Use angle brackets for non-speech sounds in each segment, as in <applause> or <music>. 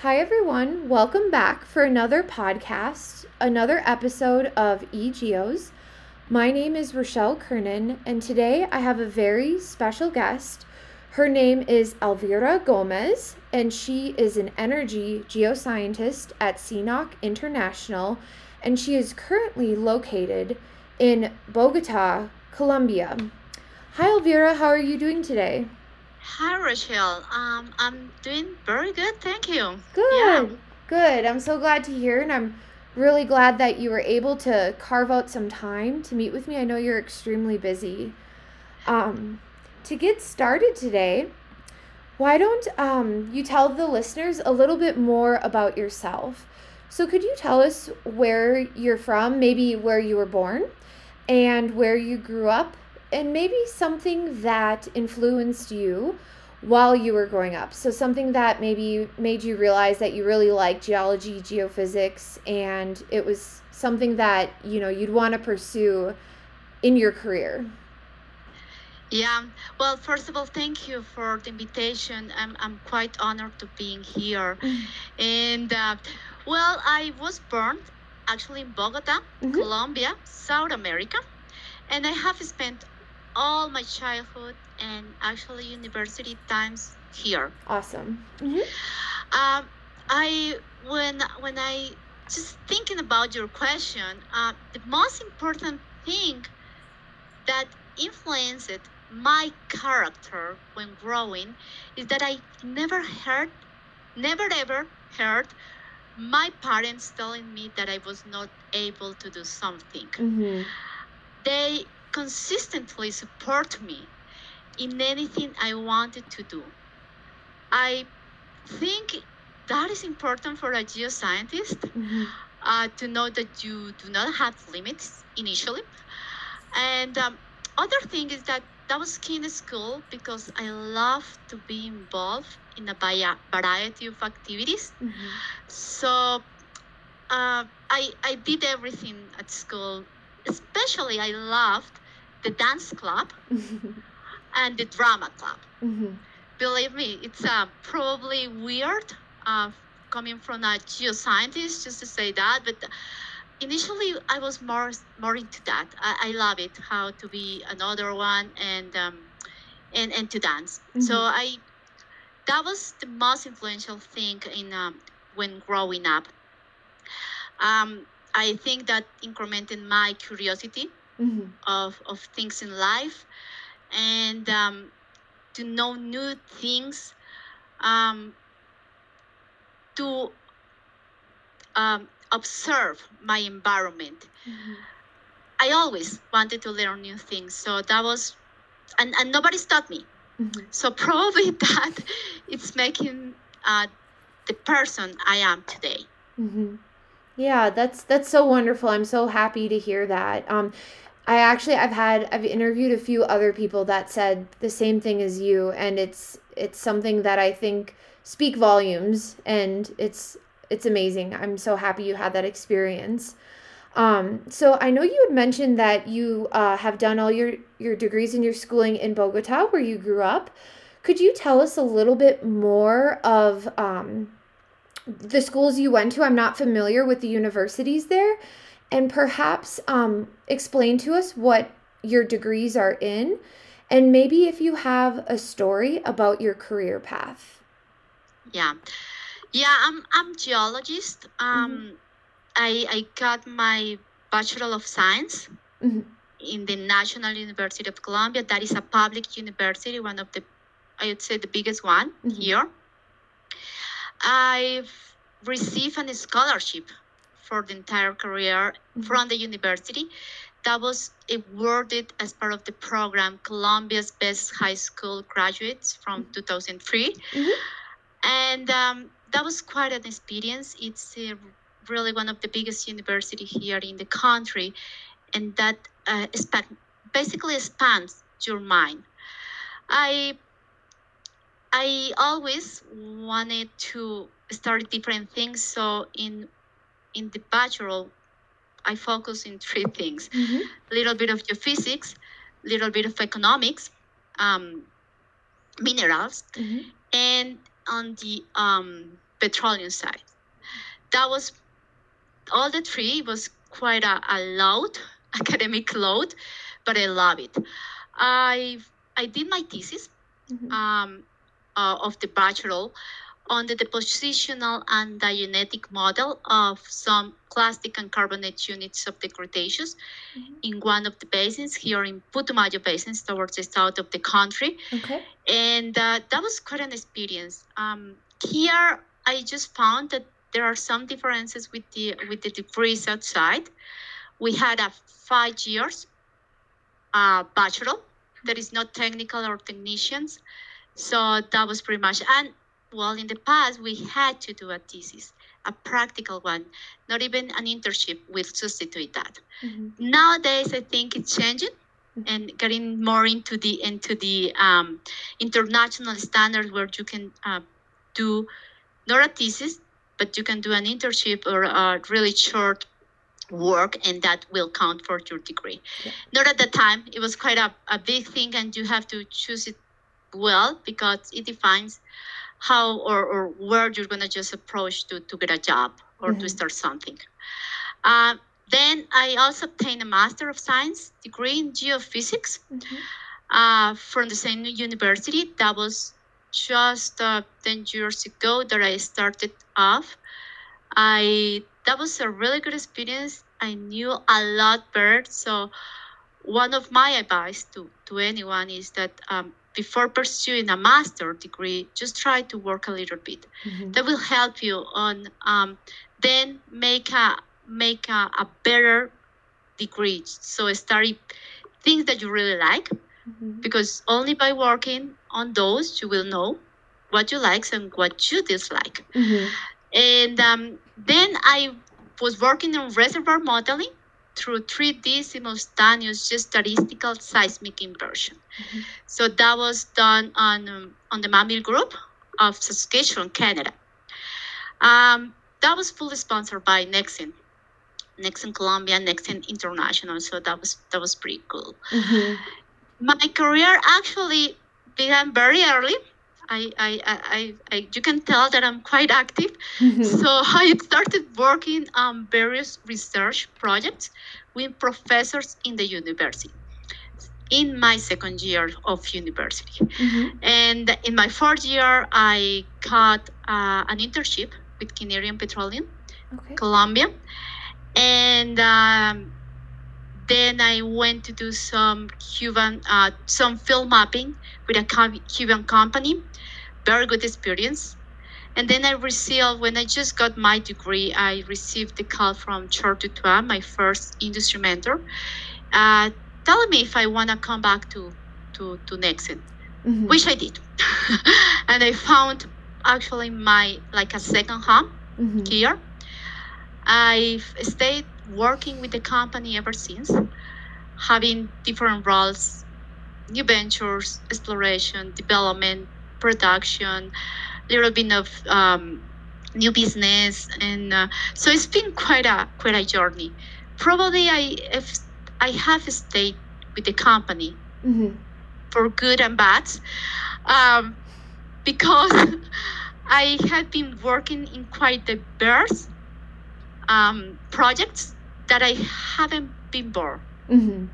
Hi, everyone. Welcome back for another podcast, another episode of eGeos. My name is Rochelle Kernan, and today I have a very special guest. Her name is Elvira Gomez, and she is an energy geoscientist at CNOOC International, and she is currently located in Bogota, Colombia. Hi, Elvira. How are you doing today? Hi, Rochelle. Um, I'm doing very good, thank you. Good. Yeah. Good. I'm so glad to hear, and I'm really glad that you were able to carve out some time to meet with me. I know you're extremely busy. Um, to get started today, why don't um, you tell the listeners a little bit more about yourself? So, could you tell us where you're from, maybe where you were born, and where you grew up, and maybe something that influenced you while you were growing up? So, something that maybe made you realize that you really like geology, geophysics, and it was something that you know you'd want to pursue in your career. Yeah. Well, first of all, thank you for the invitation. I'm, I'm quite honored to being here. And uh, well, I was born actually in Bogota, Mhm. Colombia, South America, and I have spent all my childhood and actually university times here. Awesome. hmm Um, I when when I just thinking about your question, uh, the most important thing that influenced my character when growing is that I never heard, never ever heard my parents telling me that I was not able to do something. hmm They consistently support me in anything I wanted to do. I think that is important for a geoscientist hmm uh, to know that you do not have limits initially. And um, other thing is that that was key in school because I love to be involved in a variety of activities. hmm So uh, I I did everything at school. Especially I loved the dance club <laughs> and the drama club. hmm Believe me, it's uh, probably weird uh, coming from a geoscientist just to say that, but initially I was more more into that. I, I love it how to be another one and um, and and to dance. So Mhm. I that was the most influential thing in um, when growing up. Um, I think that incremented my curiosity hmm of, of things in life. And um, to know new things um, to um, observe my environment. Hmm i always wanted to learn new things so that was and, and nobody's taught me. Hmm so <laughs> probably that it's making uh, the person i am today. Hmm Yeah, that's that's so wonderful. I'm so happy to hear that. Um, I actually I've had I've interviewed a few other people that said the same thing as you, and it's it's something that I think speak volumes, and it's it's amazing. I'm so happy you had that experience. Um, so I know you had mentioned that you uh, have done all your your degrees and your schooling in Bogota, where you grew up. Could you tell us a little bit more of um, the schools you went to. I'm not familiar with the universities there. And perhaps um, explain to us what your degrees are in, and maybe if you have a story about your career path. yeah yeah i'm i'm geologist um i i got my bachelor of science Mhm. in the national university of colombia that is a public university one of the i would say the biggest one Mhm. here i've received a scholarship for the entire career Mhm. from the university that was awarded as part of the program colombia's best high school graduates from 2003 Mhm. and um, that was quite an experience. It's uh, really one of the biggest university here in the country, and that uh, span- basically expands your mind. I I always wanted to start different things, so in in the bachelor, I focus in three <laughs> things: a little bit of geophysics, little bit of economics, um, minerals, Mhm. and on the um, petroleum side. That was all the three was quite a, a load, <laughs> academic load, but I love it. I I did my thesis Mhm. um, uh, of the bachelor on the depositional and diagenetic model of some clastic and carbonate units of the Cretaceous Mhm. in one of the basins here in Putumayo Basins towards the south of the country Okay. and uh, that was quite an experience. Um, here, I just found that there are some differences with the with the degrees outside. We had a five years uh, bachelor that is not technical or technicians, so that was pretty much. And well, in the past, we had to do a thesis, a practical one, not even an internship will substitute that Mhm. nowadays i think it's changing and getting more into the into the um, international standards where you can uh, do not a thesis but you can do an internship or a really short work and that will count for your degree Yeah. not at the time it was quite a, a big thing and you have to choose it well because it defines how or, or where you're going to just approach to, to get a job or to Mhm. start something uh, then I also obtained a Master of Science degree in geophysics Mhm. uh, from the same university. That was just uh, 10 years ago that I started off. I that was a really good experience. I knew a lot better. So one of my advice to, to anyone is that um, before pursuing a master degree, just try to work a little bit Mhm. that will help you on um, then make a make a, a better degree so start things that you really like Mhm. because only by working on those you will know what you like and what you dislike Mhm. and um, then i was working on reservoir modeling through 3d simultaneous geostatistical seismic inversion Mhm. so that was done on um, on the Mannville Group of Saskatchewan, Canada. Um, that was fully sponsored by Nexen, Nexen Colombia, Nexen International. So that was that was pretty cool. Mhm. My career actually began very early. I, I, I, I, you can tell that I'm quite active. Mhm. So I started working on various research projects with professors in the university in my second year of university. Mhm. And in my fourth year, I got uh, an internship with Canadian Petroleum, Okay. Colombia. And um, then I went to do some Cuban, uh, some film mapping with a Cuban company. Very good experience. And then I received, when I just got my degree, I received the call from Charles Dutois, my first industry mentor, uh, telling me if I want to come back to, to, to Nexen Mhm. which I did. <laughs> and I found actually my like a second home Mhm. here. I've stayed working with the company ever since, having different roles, new ventures, exploration, development, production, a little bit of um, new business, and uh, so it's been quite a quite a journey. Probably I if I have stayed with the company Mhm. for good and bad um, because <laughs> I had been working in quite diverse um, projects that I haven't been bored. Mhm.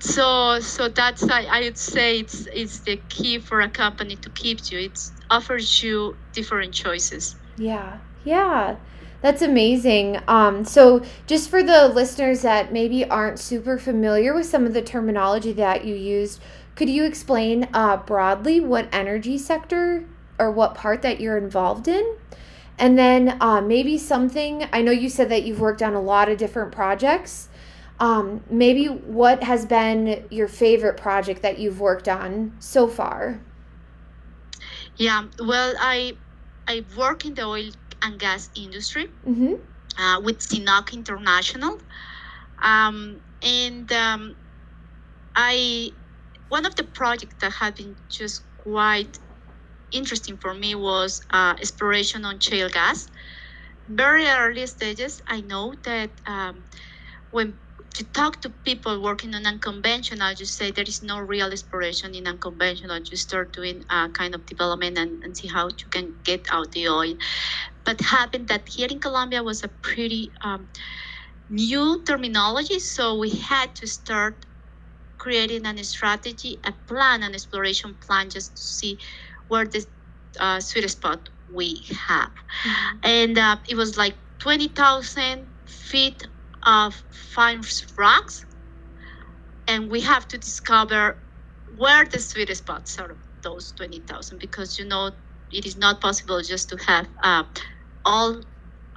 So, so that's I, I would say it's it's the key for a company to keep you. It offers you different choices. Yeah. Yeah. That's amazing. Um, so just for the listeners that maybe aren't super familiar with some of the terminology that you used, could you explain uh, broadly what energy sector or what part that you're involved in? And then uh, maybe something, I know you said that you've worked on a lot of different projects. Um, maybe what has been your favorite project that you've worked on so far? Yeah. Well, I I work in the oil and gas industry. Mm-hmm. uh, with CNOOC International. Um, and um, I, one of the projects that had been just quite interesting for me was uh, exploration on shale gas. Very early stages, I know that um, when you talk to people working on unconventional, you say there is no real exploration in unconventional. You start doing uh, kind of development and, and see how you can get out the oil. But happened that here in Colombia was a pretty um, new terminology, so we had to start creating a strategy, a plan, an exploration plan, just to see where the uh, sweet spot we have. Mm-hmm. And uh, it was like 20,000 feet of fine rocks, and we have to discover where the sweet spots are of those 20,000 because you know it is not possible just to have uh, all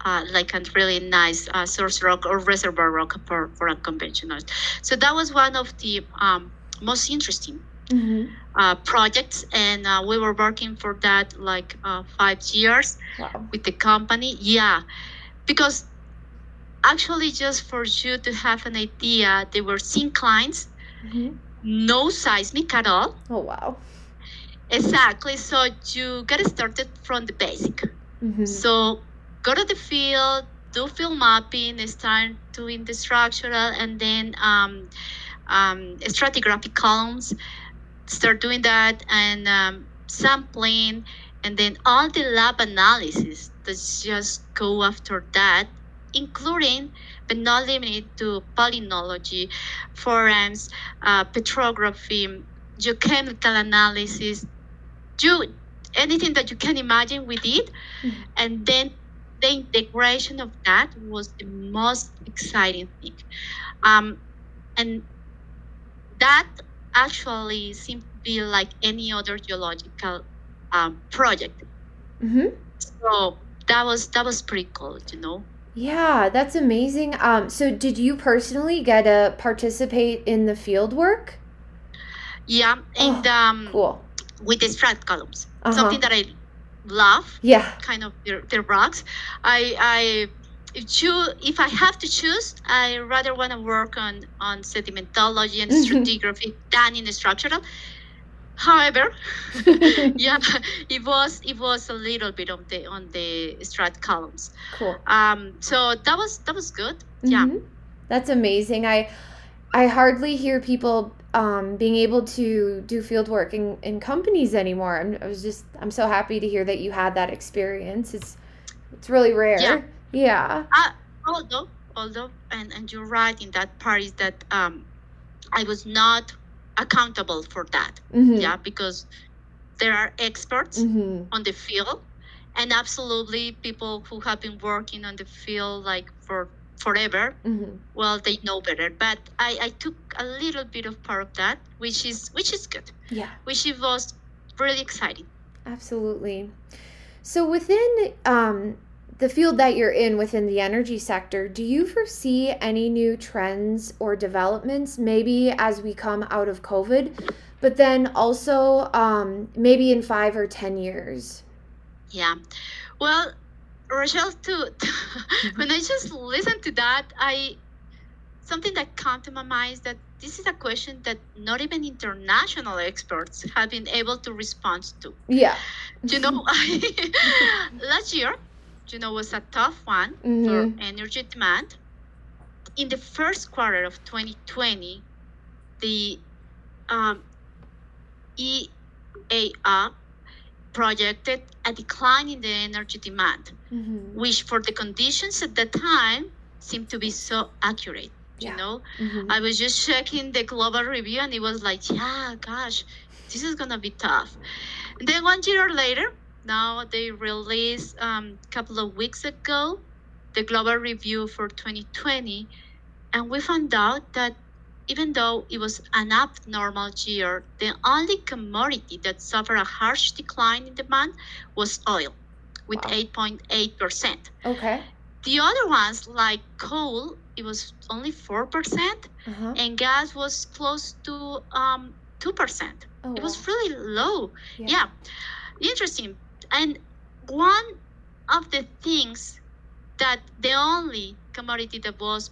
uh, like a really nice uh, source rock or reservoir rock for, for unconventional. So that was one of the um, most interesting mm-hmm. uh, projects, and uh, we were working for that like uh, five years wow. with the company. Yeah, because actually, just for you to have an idea, they were synclines, mm-hmm. no seismic at all. Oh wow! Exactly. So you get started from the basic. Mm-hmm. So go to the field, do field mapping, start doing the structural, and then um, um, stratigraphic columns. Start doing that and um, sampling, and then all the lab analysis that just go after that, including but not limited to palynology, forensics, uh, petrography, geochemical analysis, do anything that you can imagine we did, mm-hmm. and then the integration of that was the most exciting thing. Um, and that actually seemed to be like any other geological um, project. Mm-hmm. So that was that was pretty cool, you know. Yeah, that's amazing. Um, so did you personally get to participate in the field work? Yeah, and oh, um, cool. with the strat columns, uh-huh. something that I love yeah kind of their, their rocks i i if you if i have to choose i rather want to work on on sedimentology and mm-hmm. stratigraphy than in structural however <laughs> <laughs> yeah it was it was a little bit on the on the strat columns cool um so that was that was good yeah mm-hmm. that's amazing i i hardly hear people um, being able to do field work in, in companies anymore. I'm, I was just I'm so happy to hear that you had that experience. It's it's really rare. Yeah. Yeah. Uh, although although and and you're right in that part is that um, I was not accountable for that. Mm-hmm. Yeah, because there are experts mm-hmm. on the field and absolutely people who have been working on the field like for forever mm-hmm. well they know better but I, I took a little bit of part of that which is which is good yeah which was really exciting absolutely so within um, the field that you're in within the energy sector do you foresee any new trends or developments maybe as we come out of covid but then also um, maybe in five or ten years yeah well Rochelle, too, <laughs> when I just listened to that, I something that came to my mind is that this is a question that not even international experts have been able to respond to. Yeah. You know, <laughs> <laughs> last year, you know, was a tough one mm-hmm. for energy demand. In the first quarter of 2020, the um, projected a decline in the energy demand, mm-hmm. which for the conditions at the time seemed to be so accurate. Yeah. You know, mm-hmm. I was just checking the global review and it was like, yeah, gosh, this is gonna be tough. And then one year later, now they released a um, couple of weeks ago the global review for 2020, and we found out that even though it was an abnormal year, the only commodity that suffered a harsh decline in demand was oil, with 8.8%. Okay. The other ones, like coal, it was only 4%, uh-huh. and gas was close to um, 2%. Oh, it was wow. really low. Yeah. yeah. Interesting. And one of the things that the only commodity that was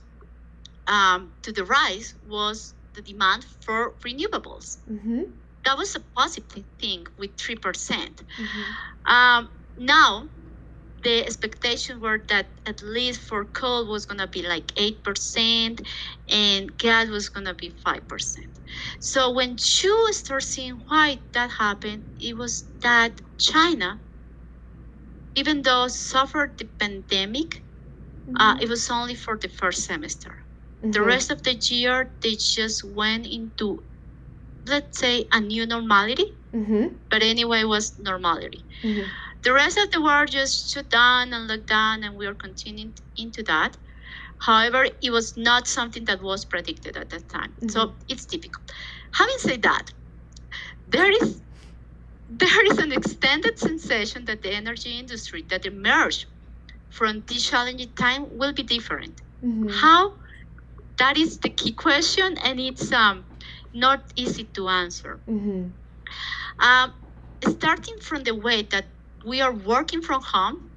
um, to the rise was the demand for renewables. Mm-hmm. That was a positive thing with 3%. percent mm hmm um, now, the expectations were that at least for coal was going to be like 8% and gas was going to be 5%. So when you start seeing why that happened, it was that China, even though suffered the pandemic, uh, mm-hmm. uh, it was only for the first semester. Mm-hmm. The rest of the year, they just went into, let's say, a new normality. Mm-hmm. But anyway, it was normality. Mm-hmm. The rest of the world just shut down and locked down, and we are continuing into that. However, it was not something that was predicted at that time. Mm-hmm. So it's difficult. Having said that, there is there is an extended sensation that the energy industry that emerged from this challenging time will be different. Mm-hmm. How that is the key question, and it's um, not easy to answer. Mm-hmm. Um, starting from the way that we are working from home,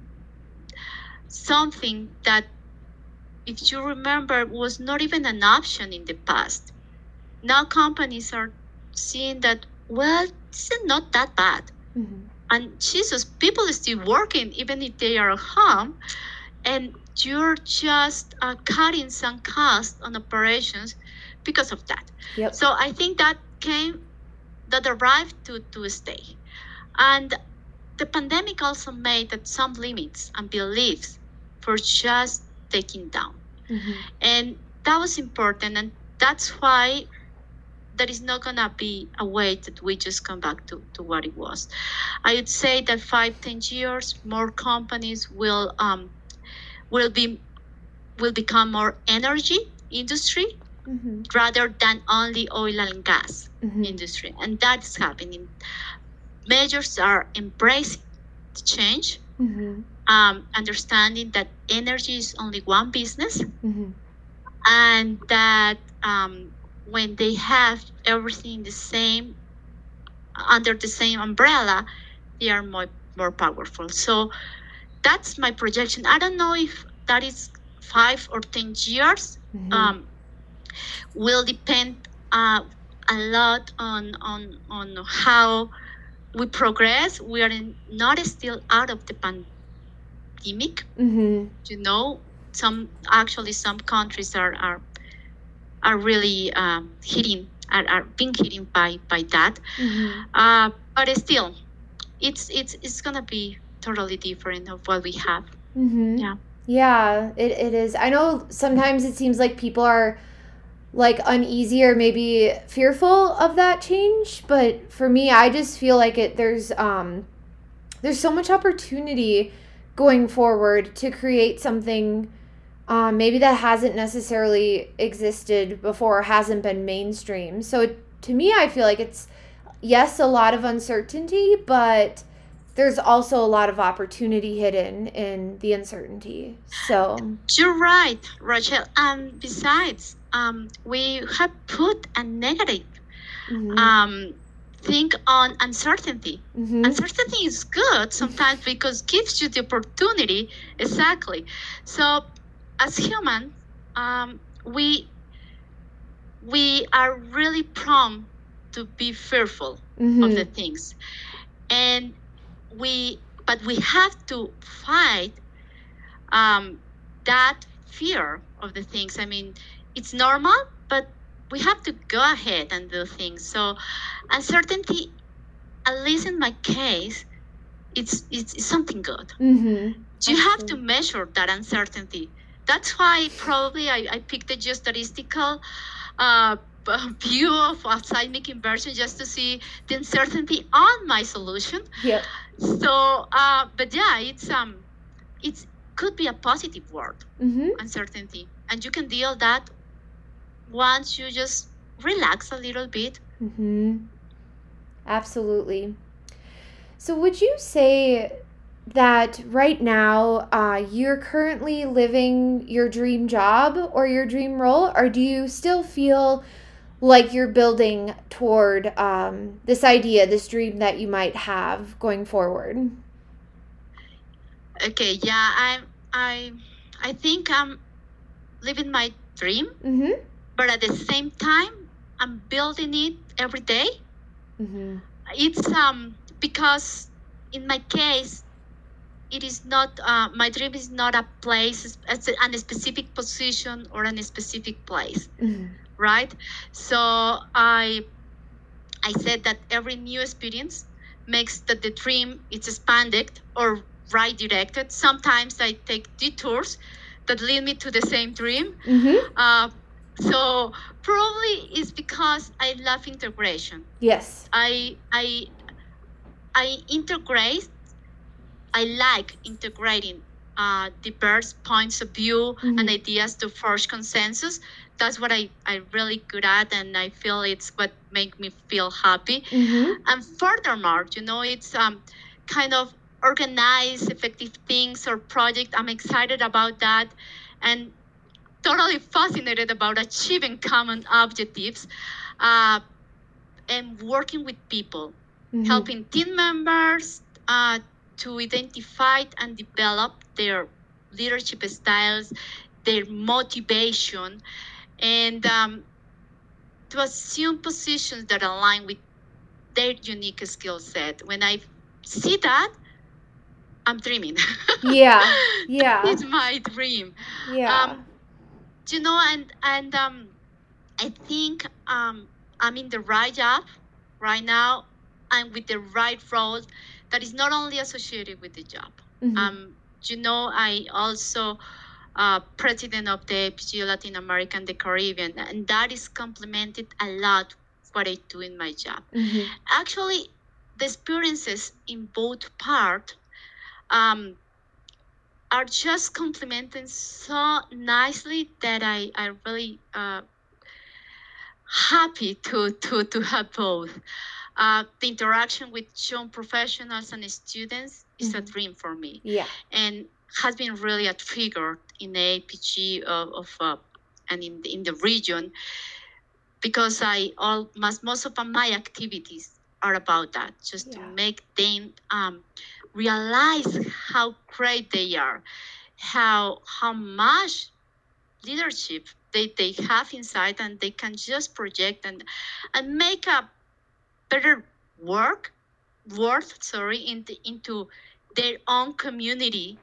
something that, if you remember, was not even an option in the past. Now companies are seeing that, well, it's not that bad. Mm-hmm. And Jesus, people are still working even if they are at home. And you're just uh, cutting some costs on operations because of that. Yep. So I think that came, that arrived to, to stay. And the pandemic also made that some limits and beliefs for just taking down. Mm-hmm. And that was important. And that's why there is not going to be a way that we just come back to, to what it was. I would say that five, ten years, more companies will um, will be will become more energy industry mm-hmm. rather than only oil and gas mm-hmm. industry and that's happening majors are embracing change mm-hmm. um, understanding that energy is only one business mm-hmm. and that um, when they have everything the same under the same umbrella they are more more powerful so that's my projection. I don't know if that is five or ten years. Mm-hmm. Um, will depend uh, a lot on on on how we progress. We are in, not still out of the pandemic. Mm-hmm. You know, some actually some countries are are are really um, hitting are, are being hit by by that. Mm-hmm. Uh, but still, it's it's it's gonna be totally different of what we have. Mm-hmm. Yeah. Yeah, it, it is. I know sometimes it seems like people are like uneasy or maybe fearful of that change, but for me I just feel like it there's um there's so much opportunity going forward to create something um, maybe that hasn't necessarily existed before hasn't been mainstream. So it, to me, I feel like it's yes, a lot of uncertainty, but there's also a lot of opportunity hidden in the uncertainty. So you're right, Rachel. And besides, um, we have put a negative mm-hmm. um, thing on uncertainty. Mm-hmm. Uncertainty is good sometimes because gives you the opportunity. Exactly. So as humans, um, we we are really prone to be fearful mm-hmm. of the things, and we but we have to fight um, that fear of the things. I mean, it's normal, but we have to go ahead and do things. So uncertainty, at least in my case, it's it's, it's something good. Mm-hmm. You have to measure that uncertainty. That's why probably I, I picked the geostatistical uh, view of seismic inversion just to see the uncertainty on my solution. Yeah. So, uh, but yeah, it's um, it's could be a positive word, mm-hmm. uncertainty, and you can deal that once you just relax a little bit. Mm-hmm. Absolutely. So, would you say that right now uh, you're currently living your dream job or your dream role, or do you still feel like you're building toward um, this idea, this dream that you might have going forward? Okay, yeah, I I I think I'm living my dream, mm-hmm. but at the same time, I'm building it every day. Mm-hmm. It's um because in my case, it is not uh, my dream is not a place as a, a specific position or a specific place Mhm. right so i i said that every new experience makes that the dream it's expanded or right directed sometimes i take detours that lead me to the same dream Mhm. uh, so probably it's because i love integration Yes. I I I integrate. I like integrating uh, diverse points of view and Mhm. ideas to forge consensus. That's what I I'm really good at, and I feel it's what make me feel happy. Mhm. And furthermore, you know, it's um kind of organized, effective things or project. I'm excited about that, and totally fascinated about achieving common objectives, uh, and working with people Mhm. helping team members uh, to identify and develop their leadership styles, their motivation, and um, to assume positions that align with their unique skill set. When I see that, I'm dreaming. <laughs> Yeah. Yeah. it's my dream Yeah. um, you know and and um i think um i'm in the right job right now I'm with the right role that is not only associated with the job Mhm. um you know i also uh, president of the AAPG Latin America and the Caribbean, and that is complemented a lot what I do in my job Mhm. actually the experiences in both part um, are just complementing so nicely that I, I really uh, happy to, to, to have both. Uh, the interaction with young professionals and students is a Mhm. dream for me Yeah. and has been really a trigger in the AAPG of, of uh, and in the, in the region because I all most, most of my activities are about that, just to make them um, realize how great they are, how how much leadership they, they have inside and they can just project and and make a better work worth sorry into into their own community.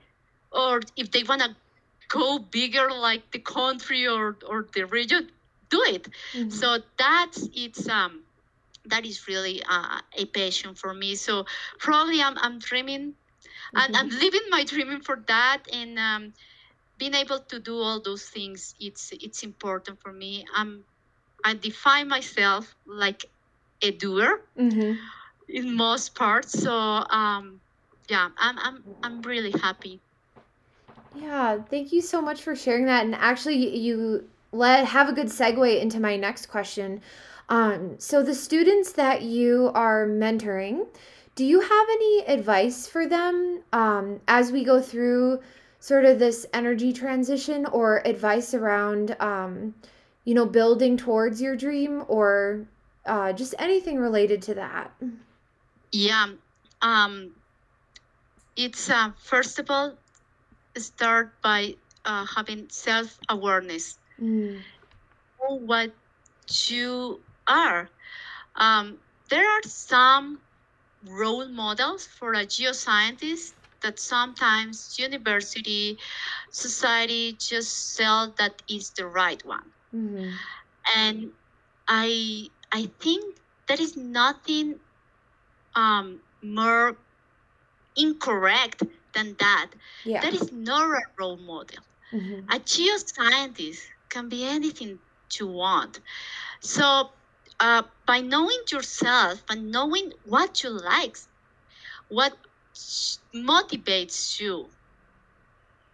Or if they want to go bigger like the country or or the region do it. Mhm. so that's it's um that is really uh, a passion for me. So probably i'm, I'm dreaming. And i'm living my dreaming for that and um, being able to do all those things it's it's important for me. I'm i define myself like a doer Mhm. in most parts so um yeah i'm i'm, I'm really happy Yeah, thank you so much for sharing that. And actually, you let have a good segue into my next question. Um, so the students that you are mentoring, do you have any advice for them um, as we go through sort of this energy transition, or advice around, um, you know, building towards your dream, or uh, just anything related to that? yeah um it's uh, first of all start by uh, having self-awareness Mm, know what you are. Um, there are some role models for a geoscientist that sometimes university, society just sell that is the right one. mhm, And I I think there is nothing um, more incorrect than that. Yeah. There is not a role model. mhm, A geoscientist can be anything you want. So, uh, by knowing yourself and knowing what you like, what motivates you,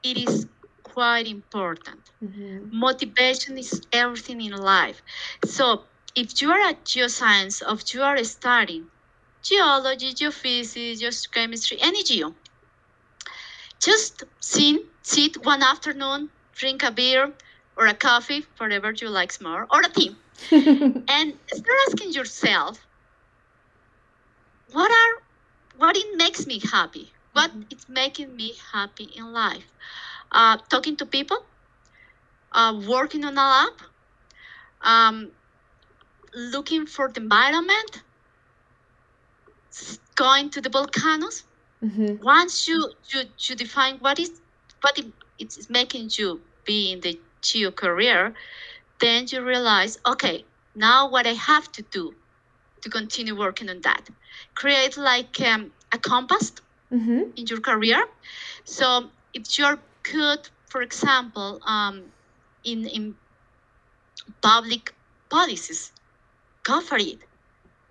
it is quite important. mhm, Motivation is everything in life. So, if you are a geoscience, of you are studying geology, geophysics, geochemistry, any geo, just sit, sit one afternoon, drink a beer or a coffee, whatever you like more, or a tea, <laughs> and start asking yourself, what are, what it makes me happy? What Mhm. is making me happy in life? Uh, talking to people, uh, working on a lab, um, looking for the environment, going to the volcanoes, Mm-hmm. Once you you, you define what is what it, it's making you be in the geo career, then you realize, okay, now what I have to do to continue working on that. Create like um, a compass Mm-hmm. in your career. So if you're good, for example, um, in in public policies, go for it.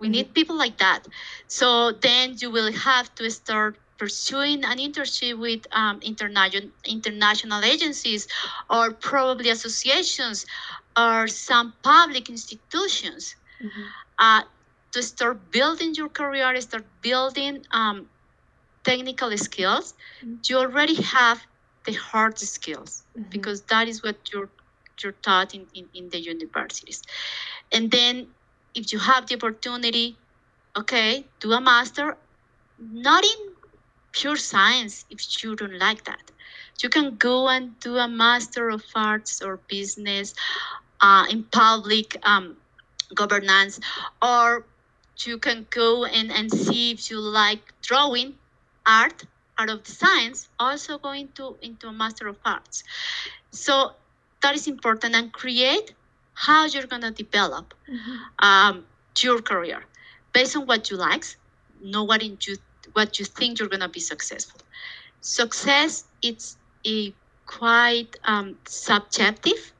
We Mhm. need people like that. So then you will have to start pursuing an internship with um, international international agencies or probably associations or some public institutions Mm-hmm. uh, to start building your career, start building um, technical skills. Mhm. You already have the hard skills Mhm. because that is what you're you're taught in, in, in the universities. And then if you have the opportunity, okay, do a master, not in pure science if you don't like that. You can go and do a master of arts or business uh, in public um, governance, or you can go and, and see if you like drawing, art, art of the science, also go into, into a master of arts. So that is important and create how you're going to develop Mhm. um, your career based on what you like, know what in you what you think you're gonna be successful. Success it's a quite um, subjective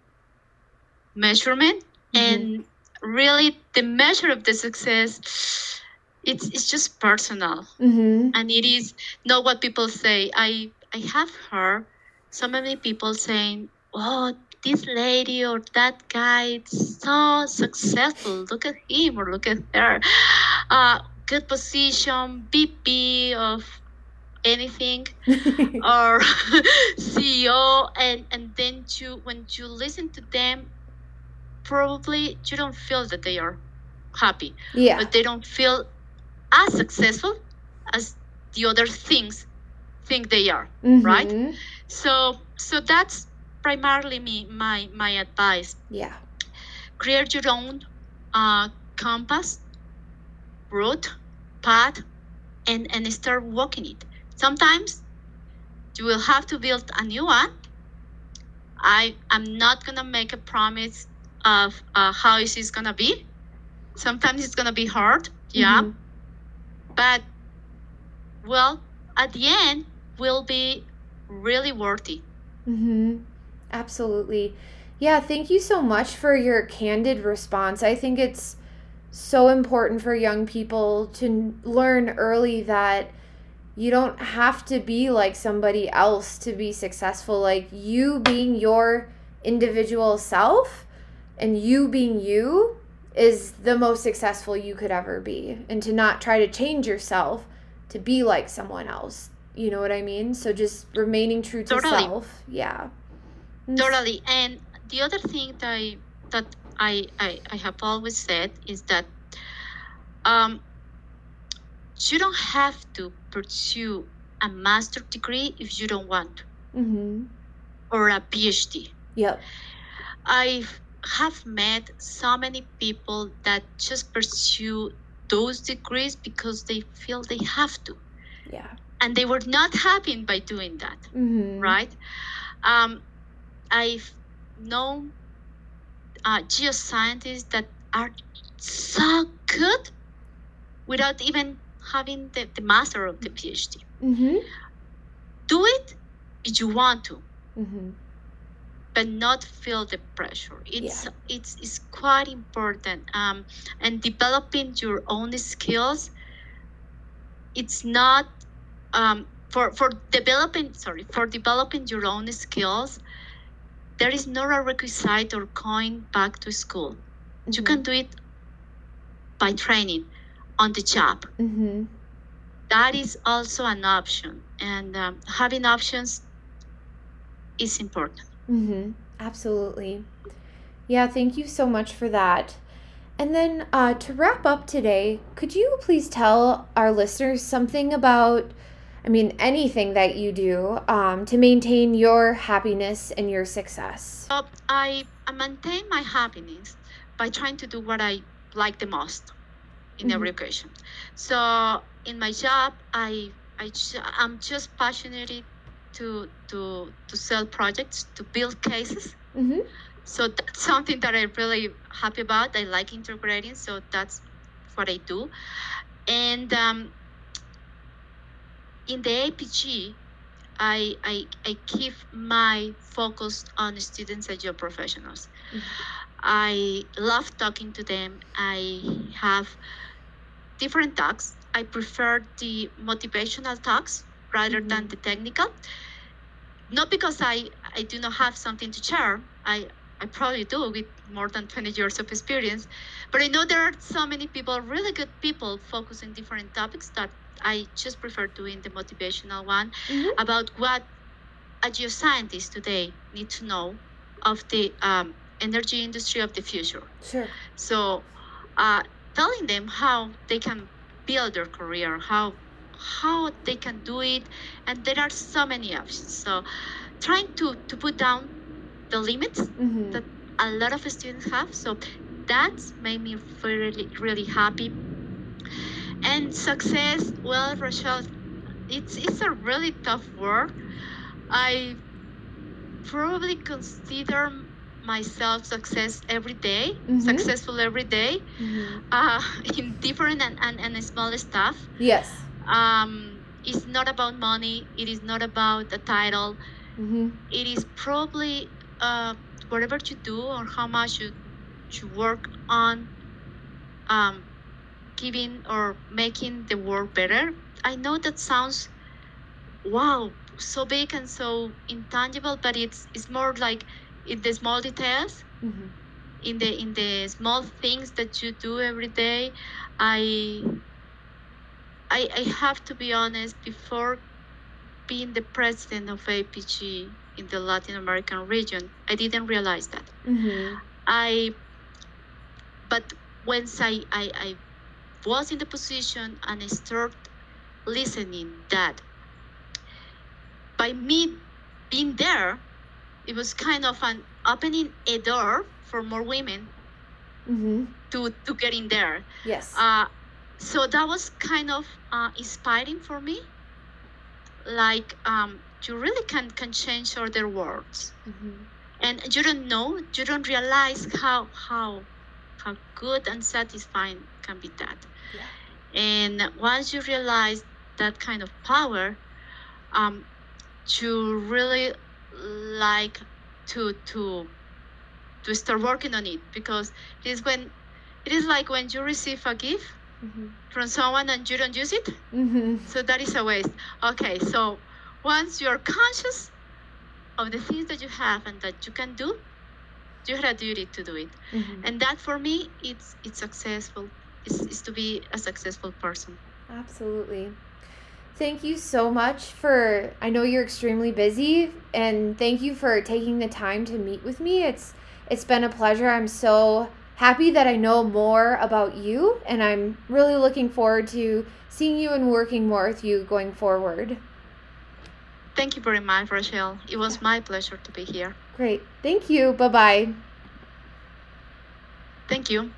measurement, and really the measure of the success it's it's just personal, Mm-hmm. and it is not what people say. I I have heard so many people saying, "Oh, this lady or that guy is so successful. Look at him or look at her. Uh, good position, VP of anything <laughs> or <laughs> CEO, and and then you when you listen to them, probably you don't feel that they are happy, yeah. but they don't feel as successful as the other things think they are. right? Mhm. So so that's primarily me my my advice. Yeah. Create your own uh, compass, route, path, and and start walking it. Sometimes you will have to build a new one. I am not gonna make a promise of uh, how is gonna be. Sometimes it's gonna be hard, yeah, Mhm. but well, at the end will be really worthy. Mm-hmm. Absolutely. Yeah, thank you so much for your candid response. I think it's so important for young people to learn early that you don't have to be like somebody else to be successful. Like you being your individual self and you being you is the most successful you could ever be. And to not try to change yourself to be like someone else. You know what I mean? So just remaining true to Totally. self. Yeah. Totally. And the other thing that I that I I, I have always said is that um, you don't have to pursue a master degree if you don't want to, Mm-hmm. or a PhD. Yep. I have met so many people that just pursue those degrees because they feel they have to, Yeah. and they were not happy by doing that. Mm-hmm. right? Um, I've known uh, geoscientists that are so good without even having the, the master of the PhD. Mm-hmm. Do it if you want to, Mm-hmm. but not feel the pressure. It's it's, it's quite important. Um, and developing your own skills. It's not um, for for developing sorry for developing your own skills. There is not a requisite or going back to school. You can do it by training on the job. Mm-hmm. That is also an option, and um, having options is important. Mm-hmm. Absolutely. Yeah, thank you so much for that. And then uh, to wrap up today, could you please tell our listeners something about, I mean, anything that you do um, to maintain your happiness and your success? I, I maintain my happiness by trying to do what I like the most in every occasion. So in my job, I I I'm just passionate to to to sell projects, to build cases. Mm-hmm. So that's something that I'm really happy about. I like integrating, so that's what I do. And um, in the AAPG, I, I, I keep my focus on students and job professionals. Mhm. I love talking to them. I have different talks. I prefer the motivational talks rather than Mhm. the technical. Not because I, I do not have something to share. I, I probably do with more than 20 years of experience. But I know there are so many people, really good people, focusing different topics that I just prefer doing the motivational one Mm-hmm. about what a geoscientist today need to know of the um, energy industry of the future. Sure. So, uh, telling them how they can build their career, how how they can do it, and there are so many options. So, trying to to put down the limits Mm-hmm. that a lot of students have. So that's made me really really happy. And success, well, Rochelle, it's it's a really tough word. I probably consider myself success every day, Mhm. successful every day, Mm-hmm. uh, <laughs> in different and, and, and small stuff. Yes. Um, it's not about money. It is not about a title. Mm-hmm. It is probably uh, whatever you do or how much you you work on um, giving or making the world better. I know that sounds wow so big and so intangible, but it's it's more like in the small details Mm-hmm. in the in the small things that you do every day i i, I have to be honest before being the president of AAPG in the latin american region i didn't realize that Mm-hmm. i but once i i, I was in the position and i started listening that by me being there it was kind of an opening a door for more women Mm-hmm. to to get in there. Yes. Uh, so that was kind of uh, inspiring for me. Like um, you really can can change other worlds, mm-hmm. and you don't know, you don't realize how how how good and satisfying can be that. Yeah. And once you realize that kind of power, um, you really like to to to start working on it because it is when it is like when you receive a gift Mm-hmm. from someone and you don't use it Mm-hmm. so that is a waste okay so once you're conscious of the things that you have and that you can do you have a duty to do it Mm-hmm. and that for me it's it's successful is, is to be a successful person Absolutely. Thank you so much for I know you're extremely busy and thank you for taking the time to meet with me. It's it's been a pleasure. I'm so happy that I know more about you and I'm really looking forward to seeing you and working more with you going forward. thank you very much rochelle it was my pleasure to be here Great. Thank you. Bye-bye. thank you